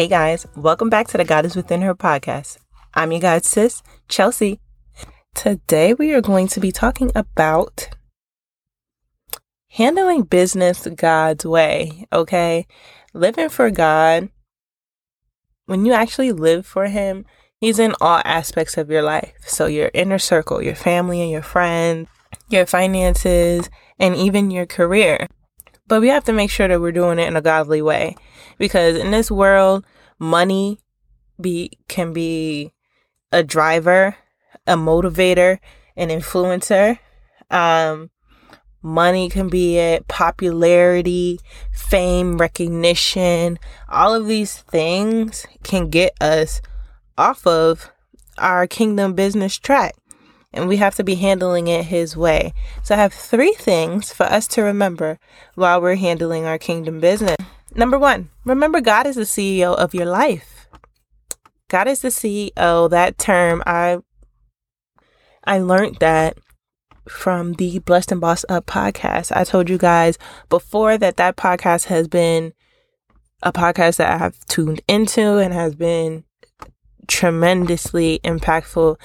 Hey guys, welcome back to the God is Within Her podcast. I'm your God Sis, Chelsea. Today we are going to be talking about handling business God's way, okay? Living for God. When you actually live for Him, He's in all aspects of your life. So, your inner circle, your family and your friends, your finances, and even your career. But we have to make sure that we're doing it in a godly way because in this world, money be can be a driver, a motivator, an influencer. Um, money can be it, popularity, fame, recognition. All of these things can get us off of our kingdom business track. And we have to be handling it His way. So I have three things for us to remember while we're handling our kingdom business. Number one, remember God is the CEO of your life. God is the CEO. That term, I I learned that from the Blessed and Bossed Up podcast. I told you guys before that that podcast has been a podcast that I have tuned into and has been tremendously impactful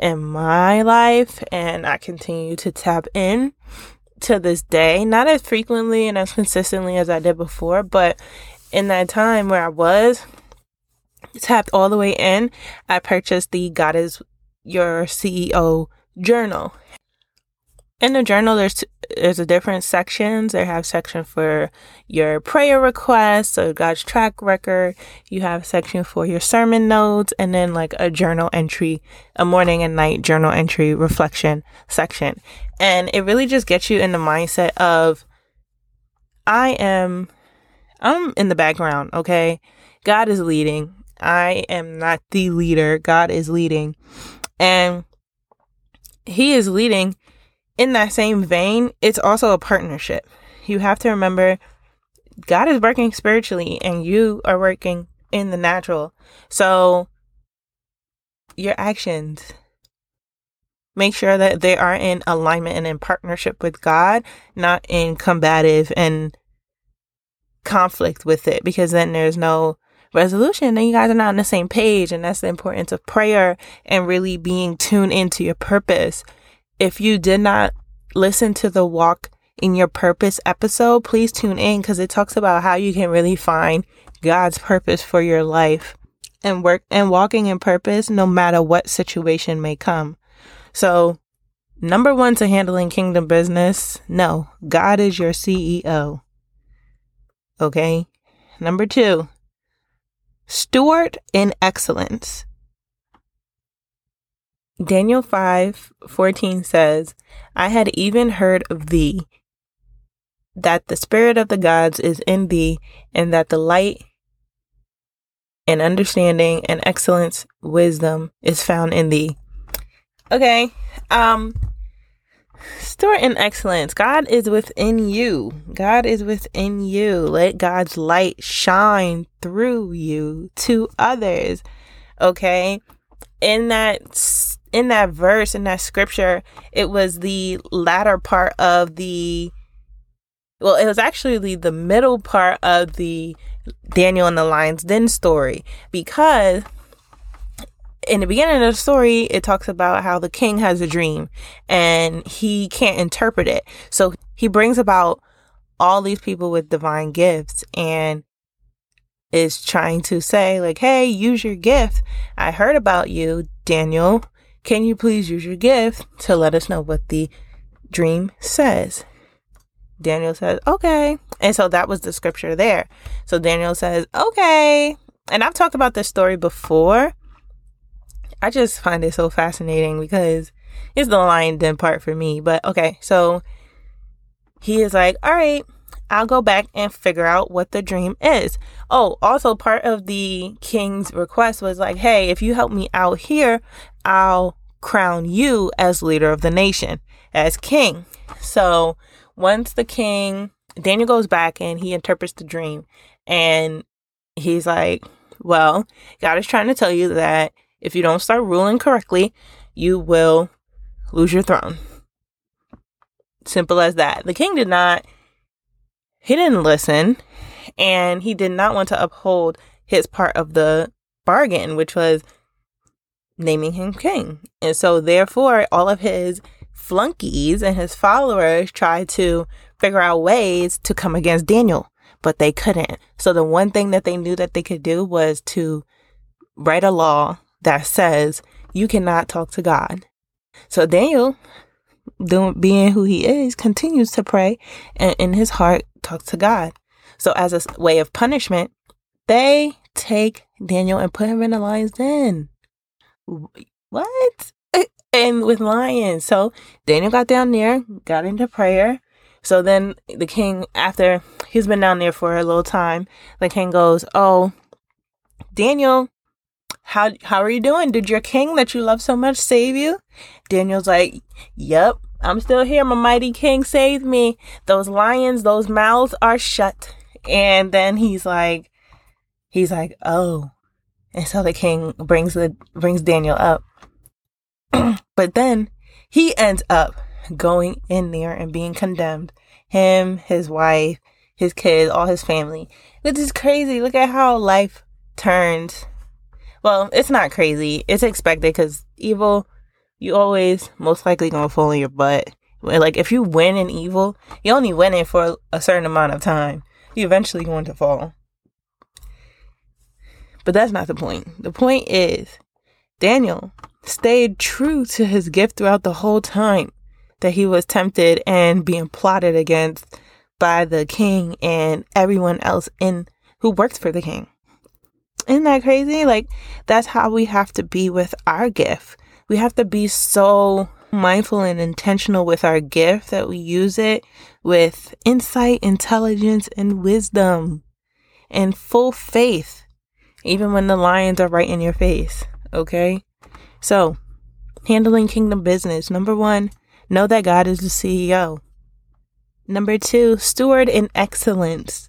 in my life and I continue to tap in to this day, not as frequently and as consistently as I did before, but in that time where I was tapped all the way in, I purchased the God is Your CEO journal in the journal there's there's a different sections they have section for your prayer requests or god's track record. You have section for your sermon notes and then like a journal entry a morning and night journal entry reflection section. And it really just gets you in the mindset of i am i'm in the background okay? God is leading. I am not the leader. God is leading. And he is leading in that same vein, it's also a partnership. You have to remember God is working spiritually and you are working in the natural. So your actions make sure that they are in alignment and in partnership with God, not in combative and conflict with it because then there's no resolution and you guys are not on the same page and that's the importance of prayer and really being tuned into your purpose if you did not listen to the Walk in Your Purpose episode, please tune in because it talks about how you can really find God's purpose for your life and work and walking in purpose no matter what situation may come. So, number one to handling kingdom business, no, God is your CEO. Okay. Number two, steward in excellence. Daniel 5 14 says, I had even heard of thee, that the spirit of the gods is in thee, and that the light and understanding and excellence, wisdom is found in thee. Okay. Um, store in excellence. God is within you. God is within you. Let God's light shine through you to others. Okay. In that in that verse, in that scripture, it was the latter part of the, well, it was actually the middle part of the Daniel and the Lion's Den story because in the beginning of the story, it talks about how the king has a dream and he can't interpret it. So he brings about all these people with divine gifts and is trying to say, like, hey, use your gift. I heard about you, Daniel. Can you please use your gift to let us know what the dream says? Daniel says, okay. And so that was the scripture there. So Daniel says, okay. And I've talked about this story before. I just find it so fascinating because it's the lion den part for me. But okay, so he is like, all right, I'll go back and figure out what the dream is. Oh, also part of the king's request was like, hey, if you help me out here, I'll crown you as leader of the nation, as king. So once the king, Daniel goes back and he interprets the dream and he's like, well, God is trying to tell you that if you don't start ruling correctly, you will lose your throne. Simple as that. The king did not, he didn't listen and he did not want to uphold his part of the bargain, which was naming him king. And so, therefore, all of his flunkies and his followers tried to figure out ways to come against Daniel, but they couldn't. So, the one thing that they knew that they could do was to write a law that says you cannot talk to God. So, Daniel, doing, being who he is, continues to pray and in his heart talks to God. So, as a way of punishment, they take Daniel and put him in a lion's den. What? Eh, and with lions. So Daniel got down there, got into prayer. So then the king, after he's been down there for a little time, the king goes, Oh, Daniel, how how are you doing? Did your king that you love so much save you? Daniel's like, Yep, I'm still here. My mighty king saved me. Those lions, those mouths are shut. And then he's like, he's like, Oh, and so the king brings the brings Daniel up. but then he ends up going in there and being condemned. Him, his wife, his kids, all his family. Which is crazy. Look at how life turns. Well, it's not crazy. It's expected because evil, you always most likely gonna fall in your butt. Like if you win in evil, you only win it for a certain amount of time. You eventually going to fall. But that's not the point. The point is, Daniel stayed true to his gift throughout the whole time that he was tempted and being plotted against by the king and everyone else in who worked for the king. Isn't that crazy? Like that's how we have to be with our gift. We have to be so mindful and intentional with our gift that we use it with insight, intelligence, and wisdom and full faith even when the lions are right in your face. Okay? So, handling kingdom business. Number one, know that God is the CEO. Number two, steward in excellence.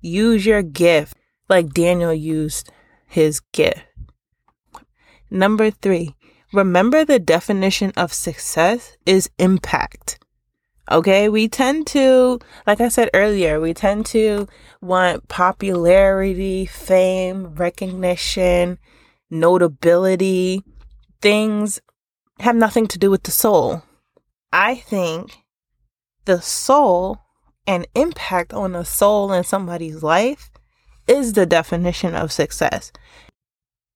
Use your gift like Daniel used his gift. Number three, remember the definition of success is impact. Okay, we tend to, like I said earlier, we tend to want popularity, fame, recognition, notability. Things have nothing to do with the soul. I think the soul and impact on the soul in somebody's life is the definition of success.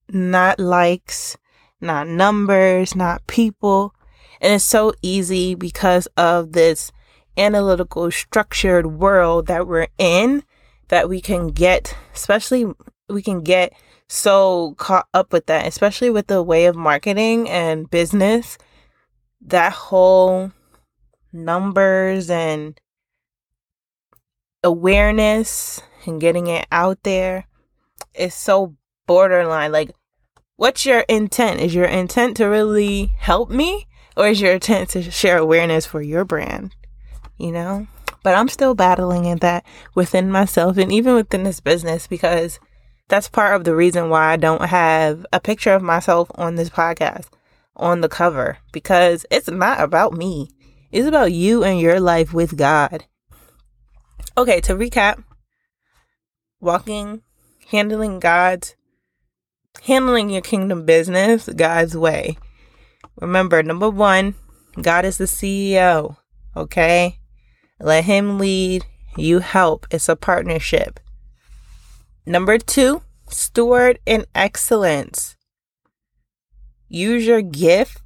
Not likes, not numbers, not people, and it's so easy because of this analytical, structured world that we're in that we can get, especially, we can get so caught up with that, especially with the way of marketing and business. That whole numbers and awareness and getting it out there is so borderline. Like, what's your intent? Is your intent to really help me? Or is your intent to share awareness for your brand? You know? But I'm still battling in that within myself and even within this business because that's part of the reason why I don't have a picture of myself on this podcast on the cover because it's not about me. It's about you and your life with God. Okay, to recap, walking, handling God's handling your kingdom business God's way. Remember, number one, God is the CEO, okay? Let Him lead, you help. It's a partnership. Number two, steward in excellence. Use your gift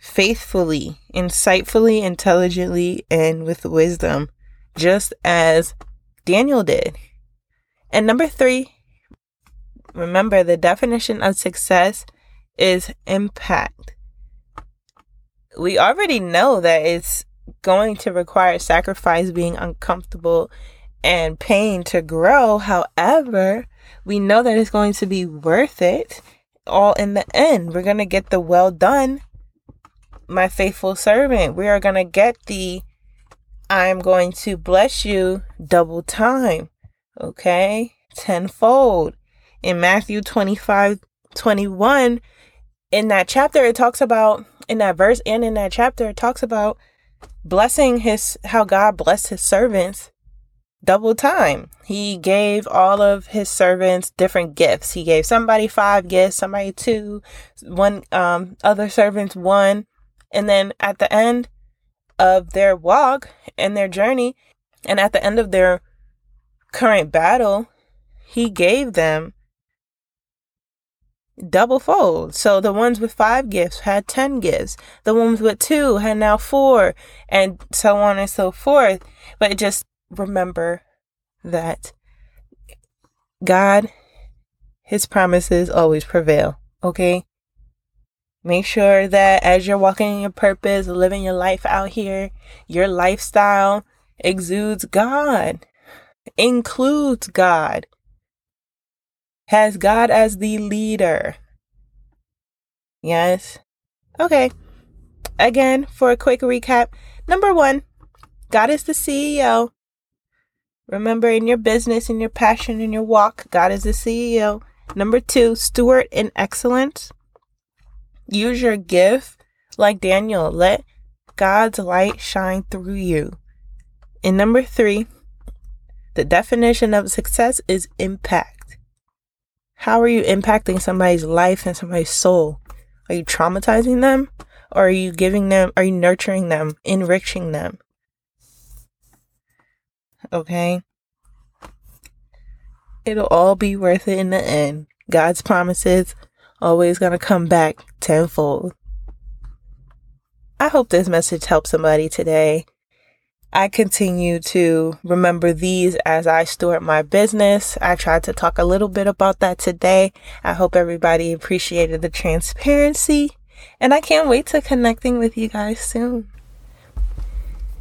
faithfully, insightfully, intelligently, and with wisdom, just as Daniel did. And number three, remember the definition of success is impact we already know that it's going to require sacrifice, being uncomfortable, and pain to grow. However, we know that it's going to be worth it all in the end. We're going to get the well done, my faithful servant. We are going to get the I'm going to bless you double time. Okay? Tenfold. In Matthew 25 21, in that chapter, it talks about in that verse and in that chapter, it talks about blessing his how God blessed his servants double time. He gave all of his servants different gifts. He gave somebody five gifts, somebody two, one um other servants one. And then at the end of their walk and their journey, and at the end of their current battle, he gave them double fold. So the ones with five gifts had 10 gifts. The ones with two had now four, and so on and so forth. But just remember that God, His promises always prevail. Okay? Make sure that as you're walking in your purpose, living your life out here, your lifestyle exudes God, includes God, has God as the leader. Yes. Okay. Again, for a quick recap number one, God is the CEO. Remember, in your business, in your passion, in your walk, God is the CEO. Number two, steward in excellence. Use your gift like Daniel. Let God's light shine through you. And number three, the definition of success is impact. How are you impacting somebody's life and somebody's soul? Are you traumatizing them? Or are you giving them, are you nurturing them, enriching them? Okay? It'll all be worth it in the end. God's promises always going to come back tenfold. I hope this message helps somebody today. I continue to remember these as I steward my business. I tried to talk a little bit about that today. I hope everybody appreciated the transparency, and I can't wait to connecting with you guys soon.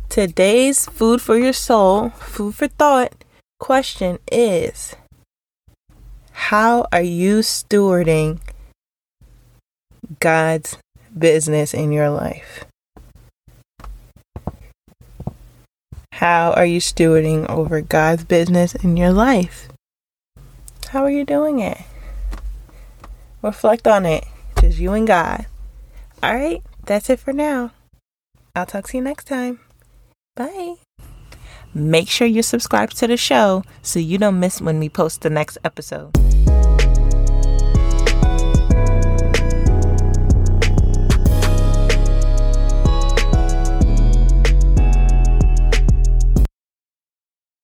Today's food for your soul, food for thought question is How are you stewarding God's business in your life? How are you stewarding over God's business in your life? How are you doing it? Reflect on it. Just you and God. All right, that's it for now. I'll talk to you next time. Bye. Make sure you subscribe to the show so you don't miss when we post the next episode.